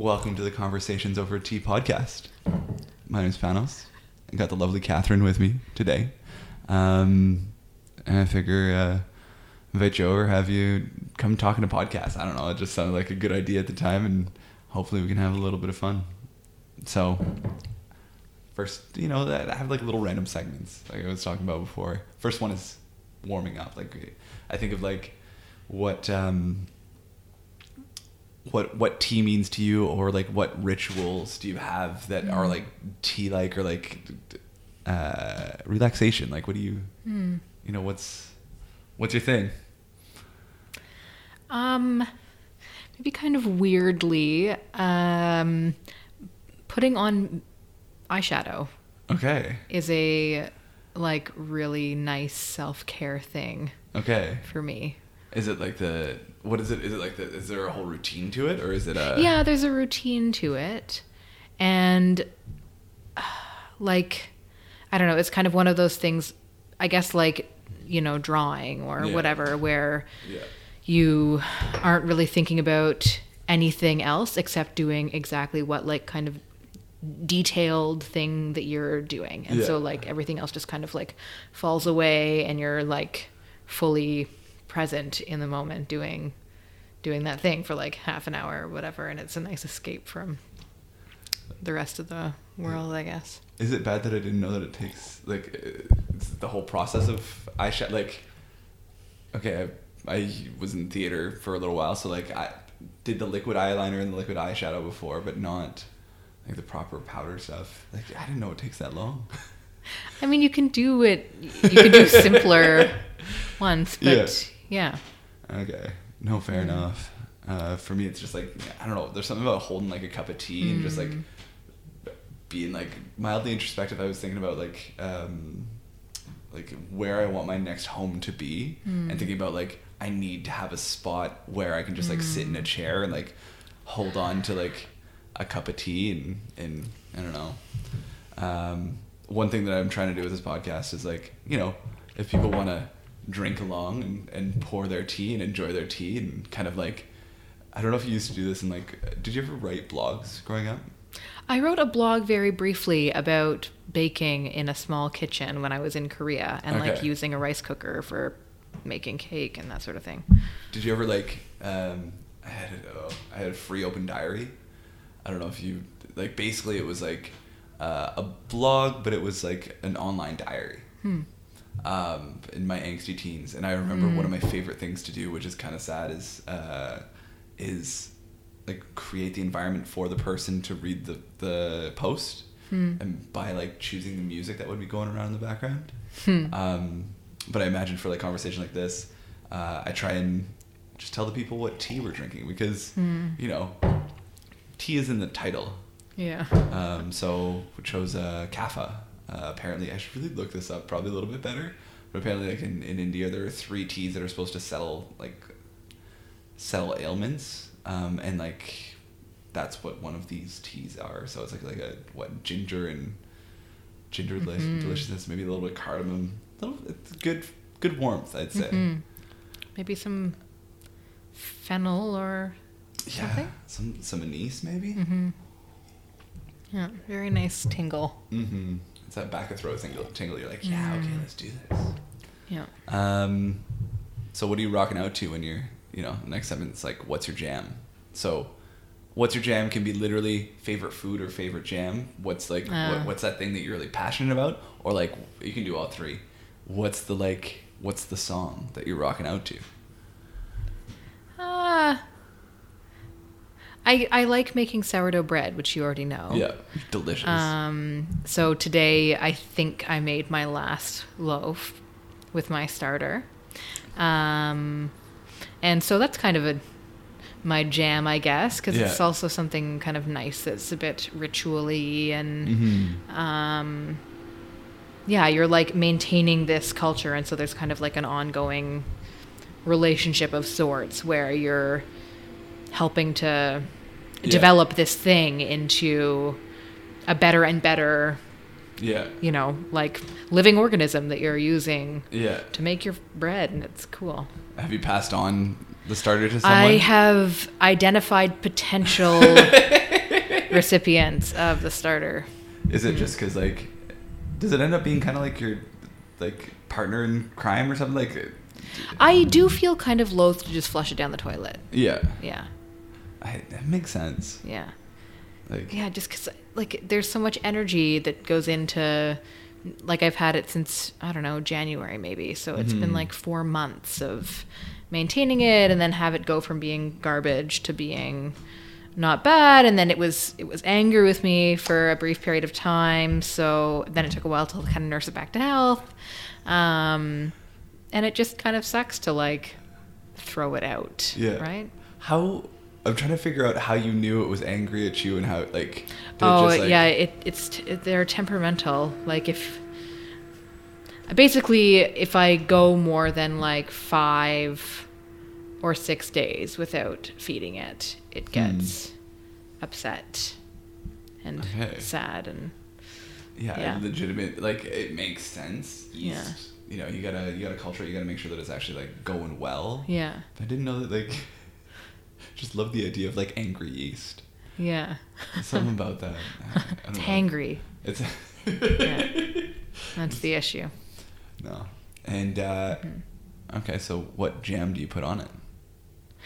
Welcome to the Conversations Over Tea podcast. My name is Panos. I got the lovely Catherine with me today. Um, and I figure uh, invite you over, have you come talk in a podcast. I don't know. It just sounded like a good idea at the time, and hopefully we can have a little bit of fun. So, first, you know, I have like little random segments, like I was talking about before. First one is warming up. Like, I think of like what. Um, what what tea means to you or like what rituals do you have that are like tea like or like uh relaxation? Like what do you Hmm. you know what's what's your thing? Um, maybe kind of weirdly, um, putting on eyeshadow okay. is a like really nice self care thing okay. for me. Is it like the what is it is it like the is there a whole routine to it or is it a yeah, there's a routine to it, and uh, like I don't know, it's kind of one of those things. I guess like you know, drawing or Yeah. whatever, where yeah you aren't really thinking about anything else except doing exactly what like kind of detailed thing that you're doing and so like everything else just kind of like falls away and you're like fully present in the moment doing doing that thing for like half an hour or whatever and it's a nice escape from the rest of the world i guess. Is it bad that i didn't know that it takes like uh, it's the whole process of eyeshadow like okay I, I was in theater for a little while so like i did the liquid eyeliner and the liquid eyeshadow before but not like the proper powder stuff. Like i didn't know it takes that long. I mean you can do it you can do simpler ones but yeah, okay. No fair enough. Uh, for me it's just like i don't know there's something about holding like a cup of tea and just like being like mildly introspective. I was thinking about like um like where i want my next home to be and thinking about like i need to have a spot where i can just like sit in a chair and like hold on to like a cup of tea and and i don't know. Um one thing that i'm trying to do with this podcast is like you know if people want to drink along and, and pour their tea and enjoy their tea and kind of like i don't know if you used to do this and like did you ever write blogs growing up I wrote a blog very briefly about baking in a small kitchen when I was in Korea and like using a rice cooker for making cake and that sort of thing. Did you ever like? Um, I had a, oh, I had a free open diary. I don't know if you like. Basically, it was like uh, a blog, but it was like an online diary. Um, in my angsty teens, and I remember one of my favorite things to do, which is kind of sad, is uh, is like create the environment for the person to read the the post, and by like choosing the music that would be going around in the background. Um, but I imagine for like conversation like this, uh, I try and just tell the people what tea we're drinking because you know tea is in the title. Yeah. Um, so we chose uh, Kapha. Uh, apparently, I should really look this up probably a little bit better. But apparently, like in, in India, there are three teas that are supposed to settle like settle ailments, um, and like that's what one of these teas are. So it's like like a what ginger and ginger deli- deliciousness, maybe a little bit of cardamom. Little, it's good good warmth, I'd say. Mhm. Maybe some fennel or Yeah, something. some some anise maybe. hmm Yeah, very nice tingle. Mm-hmm. It's that back of throat tingle. Tingle. You're like, yeah, okay, Mm. let's do this. Yeah. Um, so what are you rocking out to when you're, you know, next time it's like, what's your jam? So, what's your jam can be literally favorite food or favorite jam. What's like, Ah. what, what's that thing that you're really passionate about? Or like, you can do all three. What's the like, what's the song that you're rocking out to? Ah. I I like making sourdough bread, which you already know. Yeah, delicious. Um, so today I think I made my last loaf with my starter. Um, and so that's kind of a my jam, I guess, because it's also something kind of nice that's a bit ritually and mm-hmm. um, yeah, you're like maintaining this culture, and so there's kind of like an ongoing relationship of sorts where you're helping to Yeah. develop this thing into a better and better, Yeah, you know, like living organism that you're using yeah. to make your bread, and it's cool. Have you passed on the starter to someone? I have identified potential recipients of the starter. Is it just because like, does it end up being kind of like your like partner in crime or something like? I do feel kind of loath to just flush it down the toilet. Yeah, Yeah, I, that makes sense. yeah, Like, yeah. Just because like there's so much energy that goes into like I've had it since I don't know January maybe, so it's been Mhm. like four months of maintaining it, and then have it go from being garbage to being not bad and then it was it was angry with me for a brief period of time so then it took a while to kind of nurse it back to health um and it just kind of sucks to like throw it out Yeah. right how I'm trying to figure out how you knew it was angry at you and how like. oh just, like- yeah it, it's t- they're temperamental like if basically if i go more than like five or six days without feeding it it hmm. gets upset and Okay. sad and Yeah, Yeah. legitimate. Like it makes sense. Yeah. You know, you gotta you gotta culture. it, You gotta make sure that it's actually like going well. yeah But I didn't know that like. Just love the idea of like angry yeast. yeah Something about that. It's hangry It's. Yeah. that's the issue No. And uh, Mm-hmm. okay, so what jam do you put on it?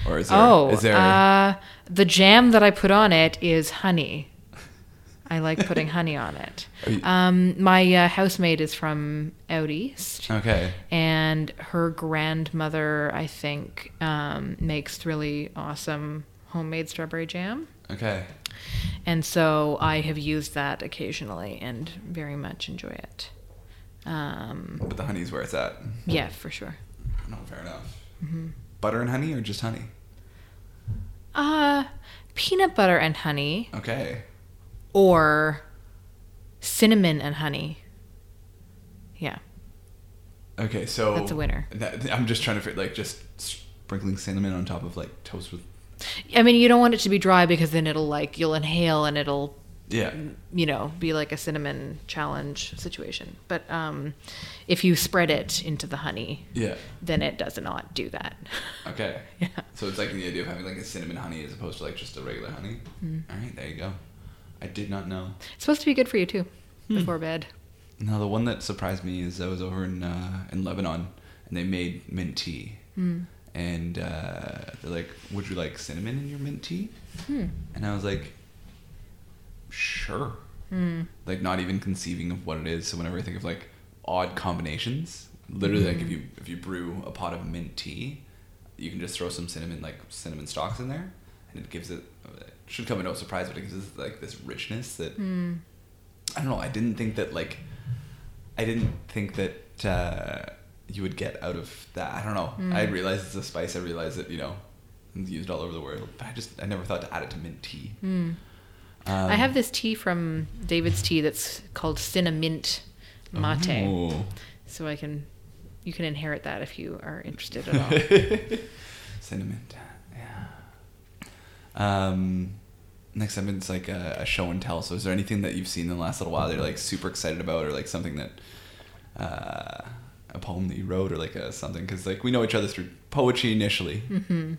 Or is there? oh is there? uh, the jam that i put on it is honey i like putting honey on it um, my uh, housemaid is from out east okay. and her grandmother i think um, makes really awesome homemade strawberry jam Okay. and so i have used that occasionally and very much enjoy it um, But the honey's where it's at. yeah for sure No, fair enough. Mm-hmm. Butter and honey, or just honey? uh, peanut butter and honey Okay. Or cinnamon and honey yeah Okay, so That's a winner. that- I'm just trying to fit like just sprinkling cinnamon on top of like toast with. i mean you don't want it to be dry because then it'll like you'll inhale and it'll Yeah. you know, be like a cinnamon challenge situation. But um, if you spread it into the honey, Yeah. then it does not do that. Okay. Yeah. So it's like the idea of having like a cinnamon honey as opposed to like just a regular honey. Mm-hmm. All right, there you go. I did not know. It's supposed to be good for you too, Hmm. before bed. No, the one that surprised me is I was over in uh, in Lebanon and they made mint tea. Mm. And uh, they're like, "Would you like cinnamon in your mint tea?" Hmm. And I was like, "Sure." Mm. Like not even conceiving of what it is. So whenever I think of like odd combinations, literally like if you if you brew a pot of mint tea, you can just throw some cinnamon like cinnamon stalks in there, and it gives it. Should come as no surprise, but it gives like this richness that Mm. I don't know. I didn't think that like I didn't think that uh, you would get out of that. I don't know. I Mm. realized it's a spice. I realized that you know it's used all over the world. But I just I never thought to add it to mint tea. Mm. Um, I have this tea from David's Tea that's called Cinnamint Mate. Oh. So I can, you can inherit that if you are interested at all. Cinnamon. Um, next up, it's like a, a show and tell. So, is there anything that you've seen in the last little while that you're like super excited about, or like something that, uh, a poem that you wrote, or like a something? Because like we know each other through poetry initially. hmm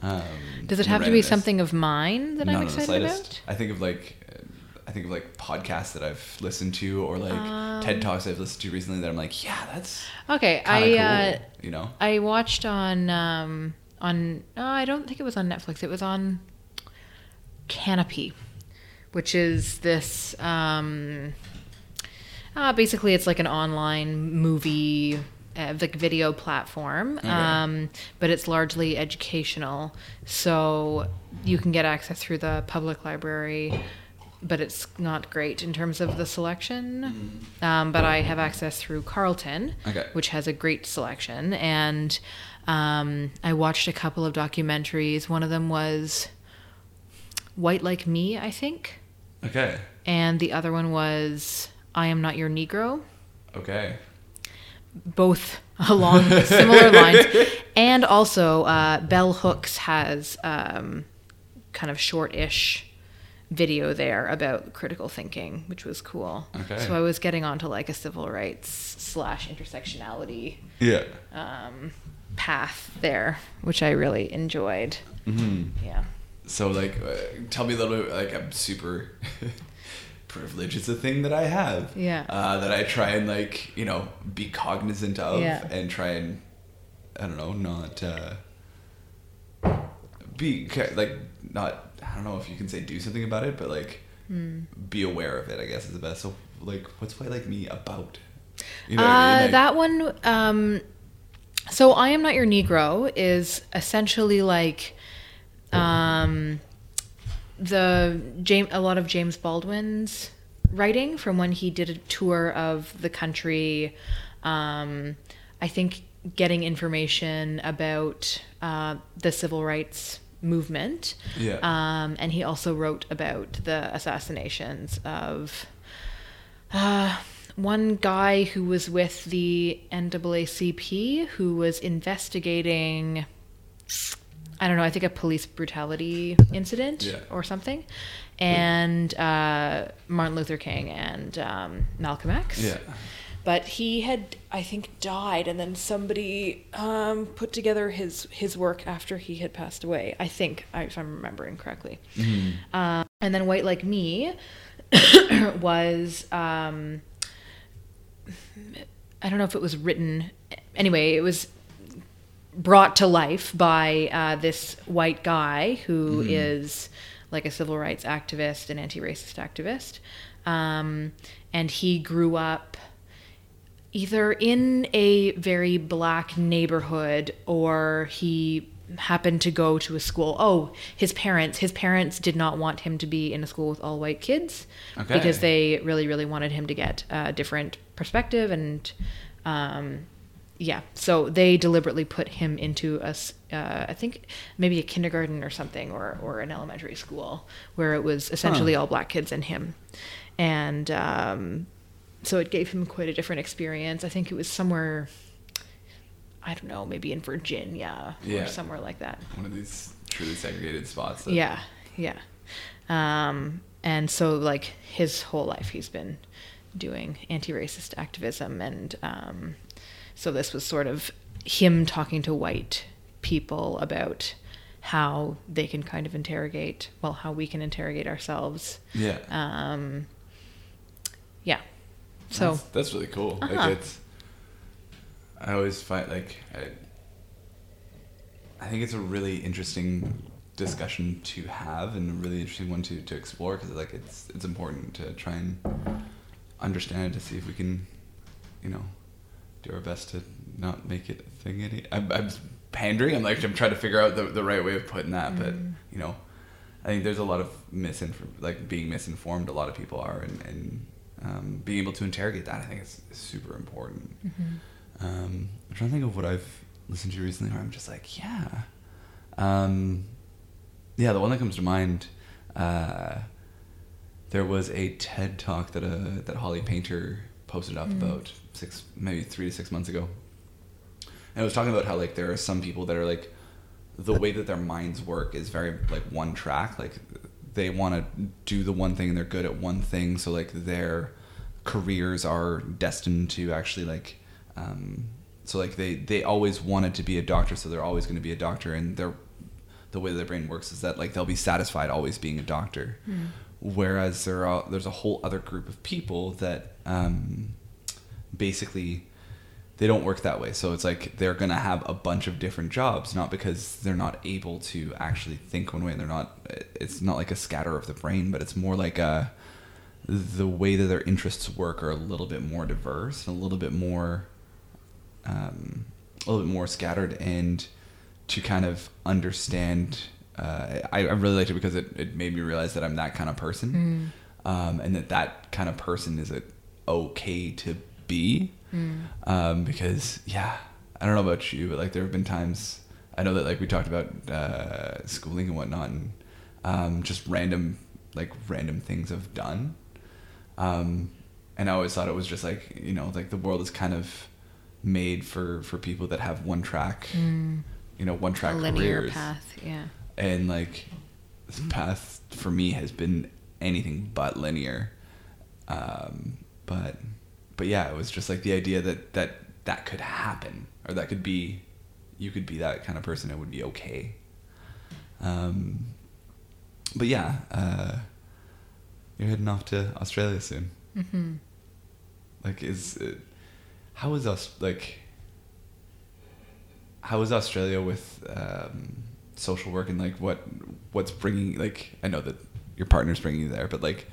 Um, Does it have to be something of mine that I'm Not the excited about? I think of like. I think of like podcasts that I've listened to, or like Um, TED talks I've listened to recently. That I'm like, yeah, that's Okay, I of uh, you know. I watched on um on oh, I don't think it was on Netflix. It was on Kanopy, which is this um uh, basically it's like an online movie uh, like video platform Okay. um, but it's largely educational so you can get access through the public library but it's not great in terms of the selection um, but i have access through Carleton Okay. which has a great selection. And um, I watched a couple of documentaries. One of them was White Like Me, I think. Okay. And the other one was I Am Not Your Negro. Okay. Both along similar lines. And also, uh, Bell Hooks has um, kind of short ish video there about critical thinking, which was cool. Okay. So I was getting onto like a civil rights slash intersectionality Yeah. um, path there, which I really enjoyed. hmm Yeah. So like, uh, tell me a little bit. Like, I'm super privileged. It's a thing that I have. Yeah. Uh, that I try and like, you know, be cognizant of Yeah. and try and, I don't know, not uh, be like not. I don't know if you can say do something about it, but like Hmm. be aware of it. I guess is the best. So like, what's white like me about? You know uh, I mean? That one. Um, so I am not your Negro is essentially like, um, the James. A lot of James Baldwin's writing from when he did a tour of the country. Um, I think getting information about uh, the civil rights movement. Yeah. Um, and he also wrote about the assassinations of uh, one guy who was with the NAACP who was investigating, I don't know, I think a police brutality incident Yeah. or something, and uh, Martin Luther King and um, Malcolm X. Yeah. But he had, I think, died, and then somebody um, put together his his work after he had passed away. I think, if I'm remembering correctly. Um, and then White Like Me was um, I don't know if it was written anyway it was brought to life by uh, this white guy who is like a civil rights activist and anti-racist activist. Um, and he grew up either in a very black neighborhood or he happened to go to a school. Oh his parents his parents did not want him to be in a school with all white kids Okay. because they really really wanted him to get a different perspective and um, yeah so they deliberately put him into a uh, I think maybe a kindergarten or something or, or an elementary school where it was essentially Huh. all black kids and him and um, so it gave him quite a different experience i think it was somewhere i don't know maybe in virginia Yeah. or somewhere like that One of these truly segregated spots. That, yeah yeah um, and so like his whole life he's been doing anti-racist activism and um, so this was sort of him talking to white people about how they can kind of interrogate well how we can interrogate ourselves Yeah. um, yeah so that's, that's really cool. Uh-huh. Like it's, I always find like, I, I think it's a really interesting discussion to have and a really interesting one to, to explore because like it's it's important to try and understand it to see if we can, you know, do our best to not make it a thing. Any, I'm, I'm pandering. I'm like I'm trying to figure out the, the right way of putting that, but you know, I think there's a lot of misinform like being misinformed. A lot of people are, and, and um, being able to interrogate that, I think is, is super important. Um, I'm trying to think of what I've listened to recently where I'm just like, yeah, um, yeah. The one that comes to mind, uh, there was a TED talk that uh, that Holly Painter posted up about six, maybe three to six months ago, and it was talking about how like there are some people that are like the way that their minds work is very like one track. Like they want to do the one thing and they're good at one thing. So like their careers are destined to actually like um, so like they they always wanted to be a doctor so they're always going to be a doctor. And their the way their brain works is that like they'll be satisfied always being a doctor whereas there are there's a whole other group of people that um, basically they don't work that way. So it's like they're going to have a bunch of different jobs, not because they're not able to actually think one way and they're not, it's not like a scatter of the brain, but it's more like a, the way that their interests work are a little bit more diverse and a little bit more, um, a little bit more scattered and to kind of understand, uh, I, I really liked it because it, it made me realize that I'm that kind of person. Um, and that that kind of person is it okay to be? Um, because yeah, I don't know about you, but like there have been times I know that like we talked about uh, schooling and whatnot, and um, just random like random things I've done, um, and I always thought it was just like you know like the world is kind of made for for people that have one track, you know, one track linear careers. path yeah and like this path for me has been anything but linear um but but yeah it was just like the idea that that that could happen or that could be you could be that kind of person it would be okay um but yeah, uh, you're heading off to Australia soon. Mm-hmm. Like, is it, how is us like? How is Australia with um, social work and like what what's bringing like I know that your partner's bringing you there, but like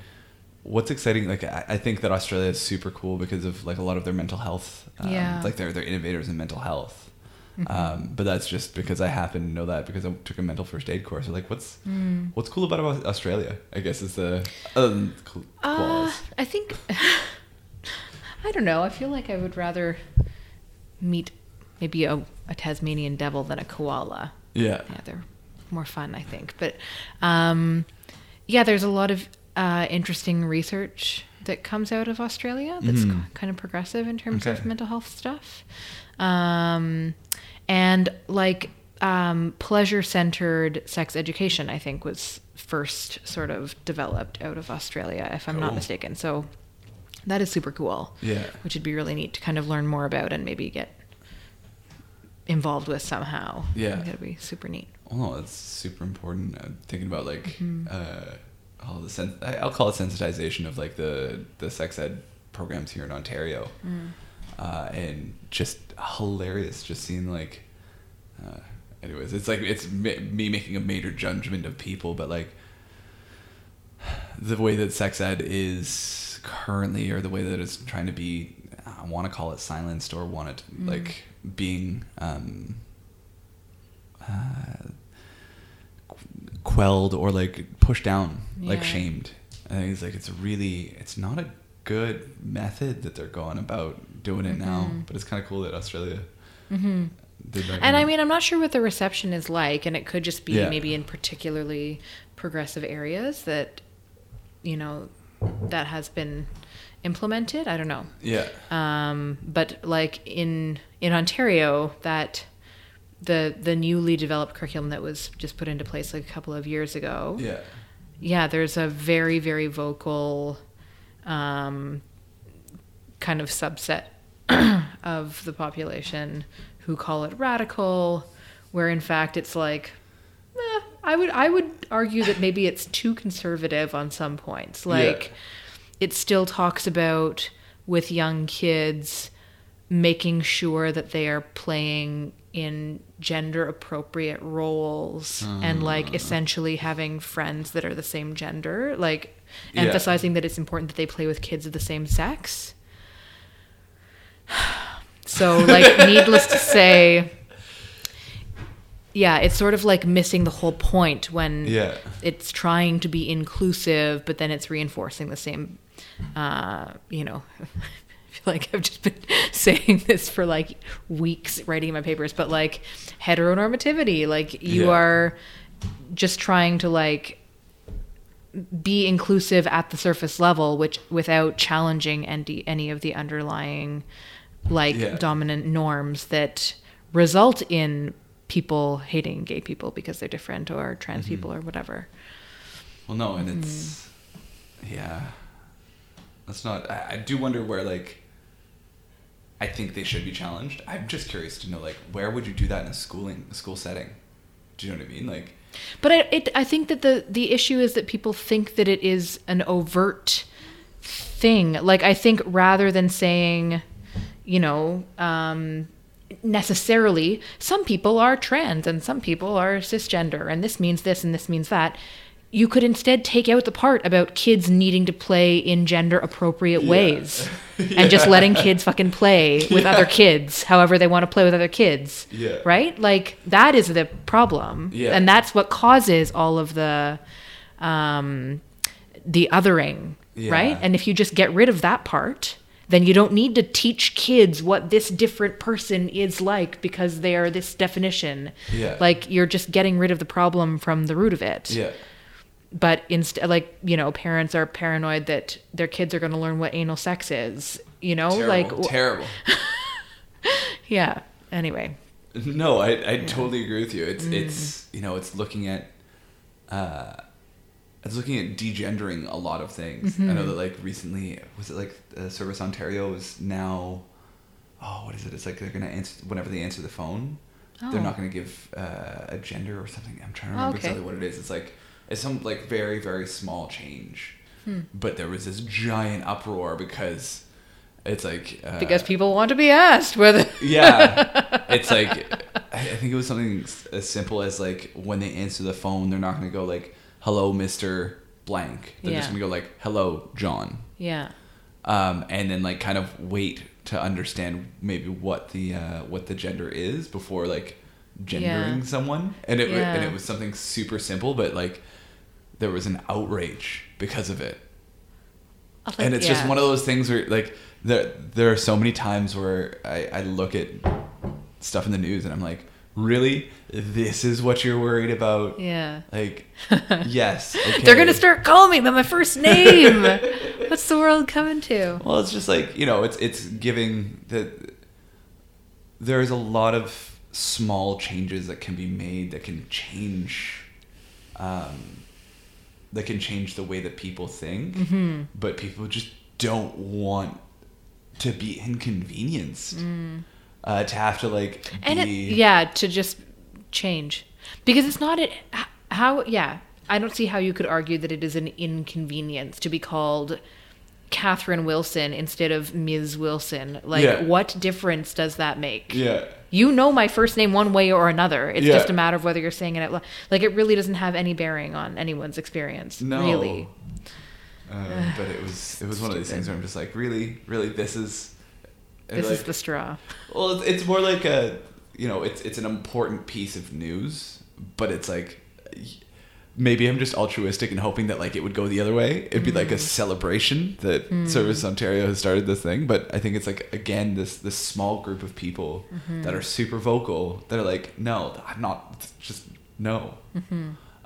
what's exciting like I, I think that Australia is super cool because of like a lot of their mental health. Um, Yeah. Like they're they're innovators in mental health. Mhm. Um, but that's just because I happen to know that because I took a mental first aid course. So like, what's Mm. what's cool about Aus- Australia? I guess is the other than cool, Uh, koalas. I think I don't know. I feel like I would rather meet maybe a, a Tasmanian devil than a koala. Yeah. Yeah, they're more fun, I think. But um, yeah, there's a lot of uh, interesting research that comes out of Australia that's k- kind of progressive in terms of mental health stuff. Um, and like um, pleasure centered sex education, I think, was first sort of developed out of Australia, if I'm not mistaken. So that is super cool Yeah. which would be really neat to kind of learn more about and maybe get involved with somehow. Yeah. That'd be super neat. Oh, that's super important. I'm thinking about like Mhm. uh, all the sen- I- I'll call it sensitization of like the the sex ed programs here in Ontario, uh, and just hilarious. Just seeing like, uh, anyways, it's like it's me making a major judgment of people, but like the way that sex ed is currently, or the way that it's trying to be, want to call it silenced, or want it Mm. like being. Um, uh, quelled or like pushed down, like shamed. I think it's like it's really it's not a good method that they're going about doing it now. Mhm. But it's kind of cool that Australia hmm did that. And I mean, I'm not sure what the reception is like, and it could just be Yeah. maybe in particularly progressive areas that, you know, that has been implemented. I don't know. yeah, Um, but like in in Ontario, that the the newly developed curriculum that was just put into place like a couple of years ago. yeah, yeah, there's a very, very vocal um, kind of subset of the population who call it radical, where in fact it's like, eh, I would I would argue that maybe it's too conservative on some points. Like, it still talks about with young kids making sure that they are playing in gender appropriate roles and like Ah. essentially having friends that are the same gender like Yeah. emphasizing that it's important that they play with kids of the same sex so like needless to say yeah it's sort of like missing the whole point when yeah, it's trying to be inclusive, but then it's reinforcing the same. Uh, you know, I feel like I've just been saying this for like weeks writing my papers, but like heteronormativity, like you Yeah. are just trying to like be inclusive at the surface level, which without challenging any any of the underlying like Yeah. dominant norms that result in people hating gay people because they're different or trans Mhm. people or whatever. Well, no, and it's yeah. That's not. I, I do wonder where like. I think they should be challenged. I'm just curious to know like where would you do that in a schooling a school setting? Do you know what I mean? Like But I, it, I think that the the issue is that people think that it is an overt thing. Like I think rather than saying, you know, um, necessarily, some people are trans and some people are cisgender, and this means this and this means that. You could instead take out the part about kids needing to play in gender appropriate Yeah. ways and just letting kids fucking play with Yeah. other kids however they want to play with other kids. Yeah. Right? Like that is the problem. Yeah. And that's what causes all of the um the othering, Yeah. right? And if you just get rid of that part, then you don't need to teach kids what this different person is like because they are this definition. Yeah. Like you're just getting rid of the problem from the root of it yeah, but instead like you know parents are paranoid that their kids are going to learn what anal sex is you know terrible, like w- terrible. yeah anyway No, I, I totally agree with you. It's it's you know it's looking at uh, it's looking at degendering a lot of things. I know that like recently was it like uh, Service Ontario is now oh what is it? It's like they're gonna answer whenever they answer the phone, they're Oh. not gonna give uh, a gender or something. I'm trying to remember Okay. exactly what it is. It's like It's some like very very small change, Hmm. but there was this giant uproar because it's like uh, because people want to be asked whether. yeah, it's like I think it was something as simple as like when they answer the phone, they're not going to go like "Hello, Mister Blank." They're just going to go like "Hello, John," Yeah. um, and then like kind of wait to understand maybe what the uh, what the gender is before like gendering Yeah. someone. And it wa- and it was something super simple, but like there was an outrage because of it and it's just one of those things where like there there are so many times where I, I look at stuff in the news and I'm like, really, this is what you're worried about? Yeah. Like, yes, okay. They're gonna start calling me by my first name. What's the world coming to? Well, it's just like you know, it's it's giving that There's a lot of small changes that can be made that can change, um, that can change the way that people think, Mm-hmm. but people just don't want to be inconvenienced. Uh, to have to like Mm. And it, yeah, to just change because it's not it. How? Yeah, I don't see how you could argue that it is an inconvenience to be called Catherine Wilson instead of Ms. Wilson. Like, Yeah. what difference does that make? yeah You know my first name one way or another. It's Yeah. just a matter of whether you're saying it out loud. Like, it really doesn't have any bearing on anyone's experience. no Really. Uh, but it was it was one of these things where I'm just like really really this is This is the straw. Well, it's, it's more like a, you know, it's it's an important piece of news, but it's like maybe I'm just altruistic and hoping that like it would go the other way. It'd be like a celebration that Service Ontario has started this thing, but I think it's like again this this small group of people that are super vocal that are like, no, I'm not, just no,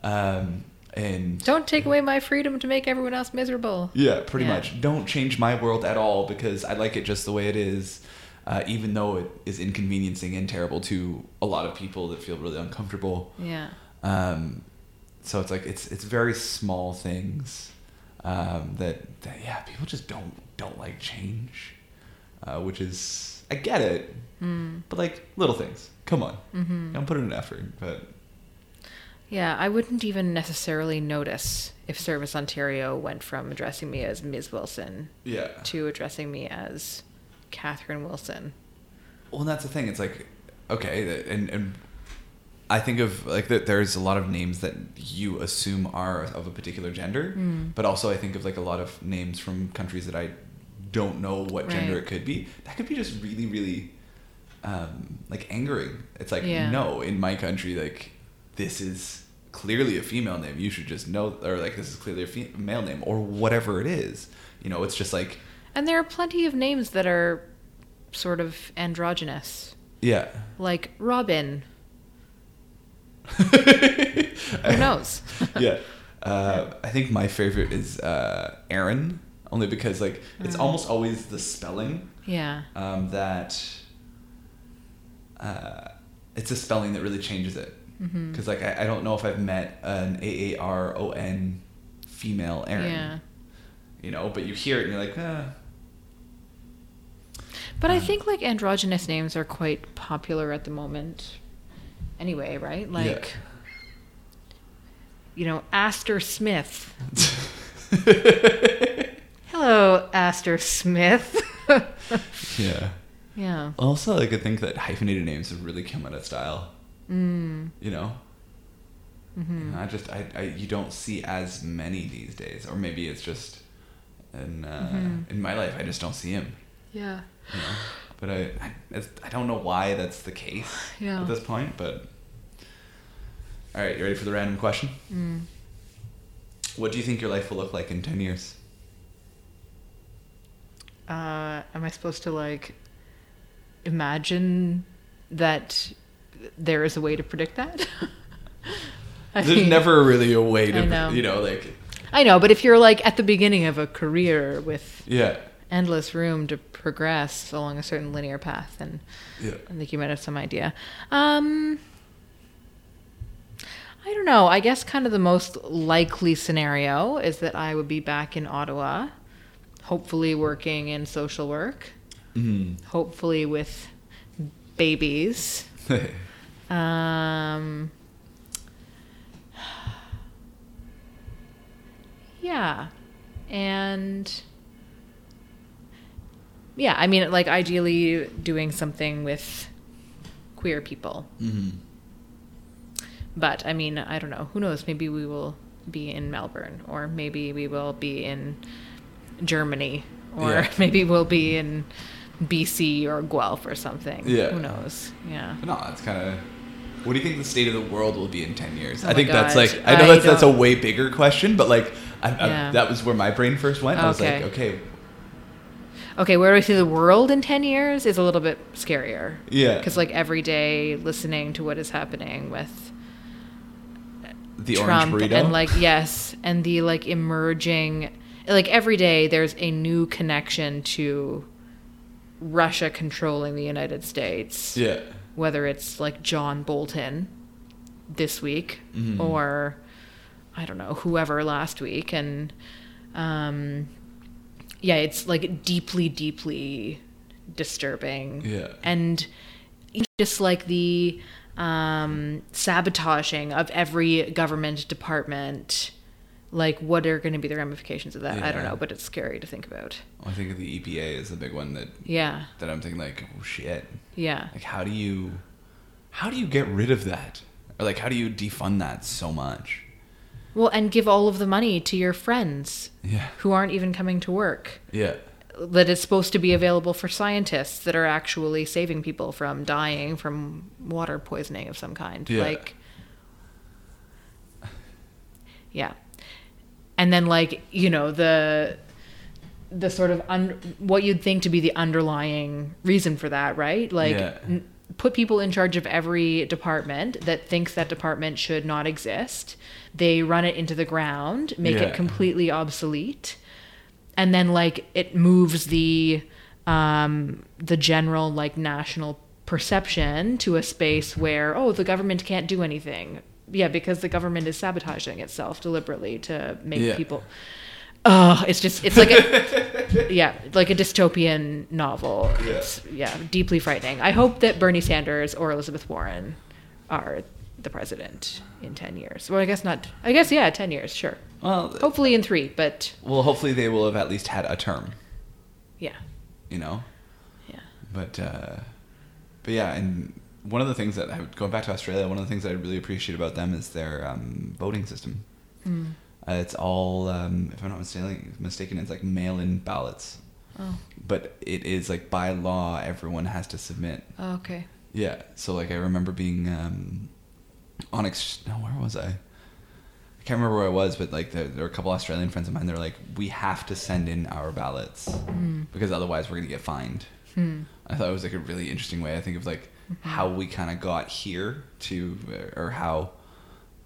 um, and Don't take away my freedom to make everyone else miserable. yeah, pretty Yeah. much. Don't change my world at all because I like it just the way it is, uh, even though it is inconveniencing and terrible to a lot of people that feel really uncomfortable. Yeah. Um, so it's like it's it's very small things um, that, that yeah people just don't don't like change, uh, which is I get it, Mm. but like little things. Come on, Mm-hmm. don't put in an effort. But Yeah, I wouldn't even necessarily notice if Service Ontario went from addressing me as Ms. Wilson yeah, to addressing me as Catherine Wilson. Well, and that's the thing. It's like, okay, and and I think of like that. There's a lot of names that you assume are of a particular gender, Mm. but also I think of like a lot of names from countries that I don't know what gender it could be. That could be just really, really, um, like angering. It's like Yeah. no, in my country, like this is clearly a female name. You should just know, or like this is clearly a fe- male name, or whatever it is. You know, it's just like And there are plenty of names that are sort of androgynous, yeah. like Robin. Who knows? yeah. Uh, I think my favorite is uh, Aaron, only because like it's Mm. almost always the spelling yeah. um, that uh, it's a spelling that really changes it. Because like I, I don't know if I've met an A A R O N female Aaron. Yeah. You know, but you hear it and you're like, ah. But I think like androgynous names are quite popular at the moment. Anyway, right? Like you know, Aster Smith. Hello, Aster Smith. yeah. yeah. Also, like I think that hyphenated names have really come out of style. Mm. You know. hmm I just I, I you don't see as many these days, or maybe it's just in uh, Mhm. in my life I just don't see him. Yeah. You know? But I I, I don't know why that's the case Yeah. at this point. But all right, you ready for the random question? Mm. What do you think your life will look like in ten years? Uh, am I supposed to like imagine that there is a way to predict that? There's mean- never really a way to know. you know like I know, but if you're like at the beginning of a career with yeah endless room to progress along a certain linear path, And yeah I think you might have some idea. Um, I don't know. I guess kind of the most likely scenario is that I would be back in Ottawa, hopefully working in social work, mm. hopefully with babies. Um, Yeah. And yeah, I mean, like ideally doing something with queer people. Mm-hmm. But I mean, I don't know. Who knows? Maybe we will be in Melbourne, or maybe we will be in Germany, or Yeah. maybe we'll be in BC or Guelph or something. Yeah. Who knows? Yeah. No, that's kind of. What do you think the state of the world will be in ten years? Oh I my think that's like I know I that's that's a way bigger question, but like I, I, Yeah. that was where my brain first went. I was like, Okay. Okay, where do I see the world in 10 years is a little bit scarier. Yeah. Because, like, every day listening to what is happening with the Trump and, like, yes, and the, like, emerging, like, every day there's a new connection to Russia controlling the United States. yeah, Whether it's, like, John Bolton this week Mhm. or, I don't know, whoever last week. And, um, yeah, it's like deeply, deeply disturbing. Yeah. And just like the um, sabotaging of every government department, like what are going to be the ramifications of that? I don't know, but it's scary to think about. I think the EPA is the big one that Yeah. that I'm thinking like, oh shit, Yeah. like how do you, how do you get rid of that, or like how do you defund that so much? Well, and give all of the money to your friends Yeah, who aren't even coming to work. yeah, that it's supposed to be available for scientists that are actually saving people from dying from water poisoning of some kind. Yeah. Like, yeah, and then like you know the the sort of un- what you'd think to be the underlying reason for that, right? Like. Yeah. N- Put people in charge of every department that thinks that department should not exist. They run it into the ground, make Yeah. it completely obsolete, and then like it moves the um the general like national perception to a space where oh the government can't do anything yeah because the government is sabotaging itself deliberately to make Yeah. people oh it's just it's like a yeah like a dystopian novel Yeah. it's yeah deeply frightening i hope that bernie sanders or elizabeth warren are the president in 10 years well i guess not i guess yeah 10 years sure Well, hopefully in three but well, hopefully they will have at least had a term, yeah you know. yeah But uh, but yeah, and one of the things that I going back to Australia, one of the things that I really appreciate about them is their um, voting system. Mm. Uh, it's all, um, if I'm not mistaken, mistaken, it's like mail-in ballots. oh But it is like by law, everyone has to submit. Oh, okay. Yeah. So like I remember being um, on ex- no, where was I? I can't remember where I was, but like there, there were a couple Australian friends of mine. They're like, we have to send in our ballots because otherwise we're gonna get fined. Hmm. I thought it was like a really interesting way. I think of like how we kind of got here to, or how,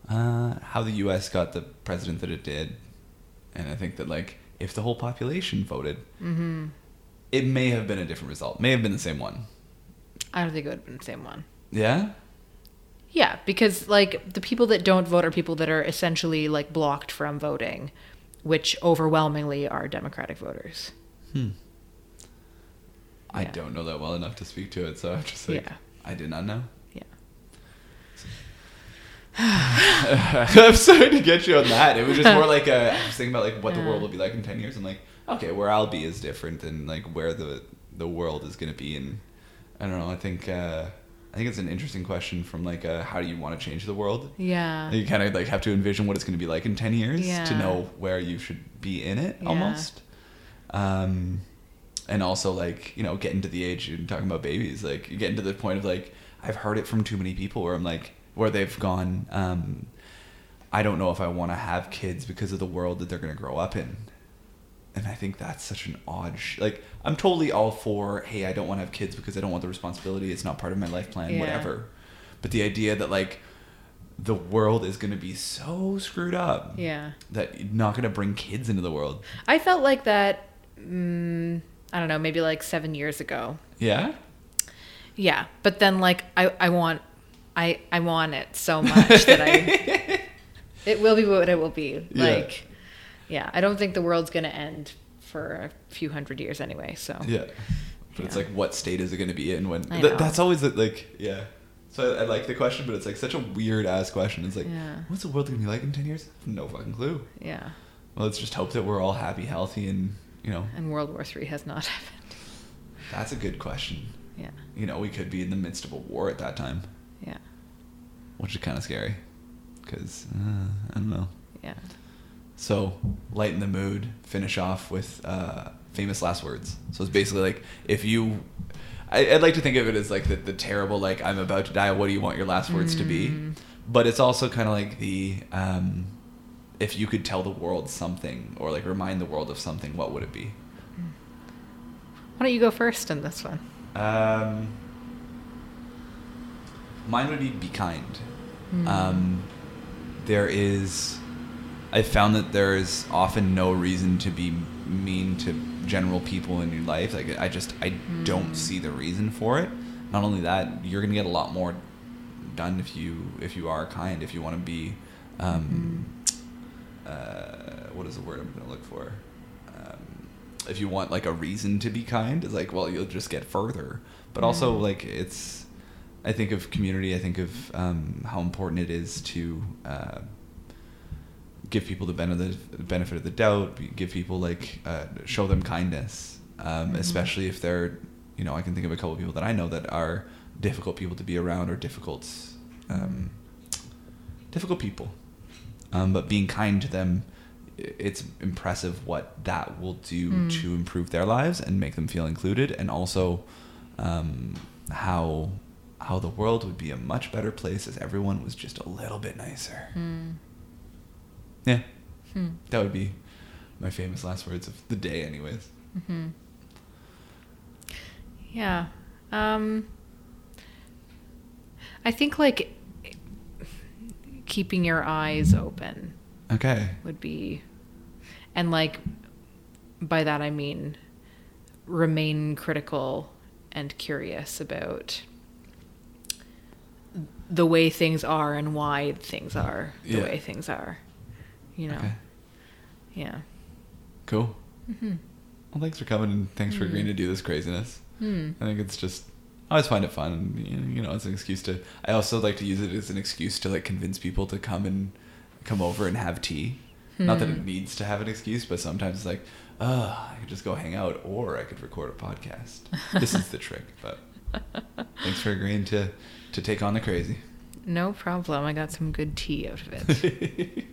uh, how the U.S. got the president that it did, and I think that like if the whole population voted, Mm-hmm. it may have been a different result. May have been the same one. I don't think it would have been the same one. Yeah. Yeah, because like the people that don't vote are people that are essentially like blocked from voting, which overwhelmingly are Democratic voters. Hmm. I don't know that well enough to speak to it, so I'm just like, Yeah. I did not know. I'm sorry to get you on that. It was just more like a, I was thinking about like what the world will be like in ten years. I'm like, okay, where I'll be is different than like where the the world is gonna be. And I don't know. I think uh, I think it's an interesting question from like uh how do you want to change the world? Yeah. You kind of like have to envision what it's going to be like in 10 years Yeah. to know where you should be in it Yeah. almost. Um, and also like, you know, getting to the age and talking about babies, like you getting to the point of like, I've heard it from too many people where I'm like, where they've gone, um, I don't know if I want to have kids because of the world that they're going to grow up in. And I think that's such an odd, sh- like, I'm totally all for, hey, I don't want to have kids because I don't want the responsibility. It's not part of my life plan, Yeah. whatever. But the idea that, like, the world is going to be so screwed up Yeah. that you're not going to bring kids into the world. I felt like that. Mm, I don't know, maybe like seven years ago. Yeah? Yeah, but then like I, I want, I, I want it so much that I, it will be what it will be. Yeah. Like, yeah, I don't think the world's gonna end for a few hundred years anyway. So Yeah. But it's like, what state is it going to be in when? Th- that's always the, like, yeah. So I, I like the question, but it's like such a weird ass question. It's like, Yeah. what's the world going to be like in 10 years? No fucking clue. yeah, Well, let's just hope that we're all happy, healthy, and you know. And World War Three has not happened. That's a good question. Yeah. You know, we could be in the midst of a war at that time, Yeah. Which is kind of scary. Because uh, I don't know. Yeah. So, lighten the mood. Finish off with uh, famous last words. So it's basically like if you, I, I'd like to think of it as like the, the terrible like I'm about to die. What do you want your last words to be? Mm. But it's also kind of like the um, if you could tell the world something or like remind the world of something, what would it be? Why don't you go first in this one? Um, mine would be be kind. Hmm. Um, there is, I found that there is often no reason to be mean to general people in your life. Like I just I don't Hmm. see the reason for it. Not only that, you're gonna get a lot more done if you if you are kind. If you want to be, um, uh, what is the word I'm gonna look for? Um, if you want like a reason to be kind, it's like well you'll just get further. But also Mm. like it's, I think of community. I think of um, how important it is to. Uh, give people the benefit benefit of the doubt. Give people like uh, show them kindness, um, Mhm. especially if they're, you know, I can think of a couple of people that I know that are difficult people to be around or difficult, um, difficult people. Um, but being kind to them, it's impressive what that will do Mm. to improve their lives and make them feel included, and also um, how how the world would be a much better place if everyone was just a little bit nicer. Hmm. Yeah. Hmm. That would be my famous last words of the day, anyways. hmm Yeah. Um, I think like keeping your eyes open Okay. would be, and like by that I mean remain critical and curious about the way things are and why things are the Yeah. way things are. You know. Okay. Yeah. Cool. hmm Well, thanks for coming and thanks for Mm. agreeing to do this craziness. Hmm. I think it's just, I always find it fun. You know, it's an excuse to, I also like to use it as an excuse to like convince people to come and come over and have tea. Not that it Hmm. needs to have an excuse, but sometimes it's like, oh, I could just go hang out or I could record a podcast. this is the trick, but thanks for agreeing to, to take on the crazy. No problem. I got some good tea out of it.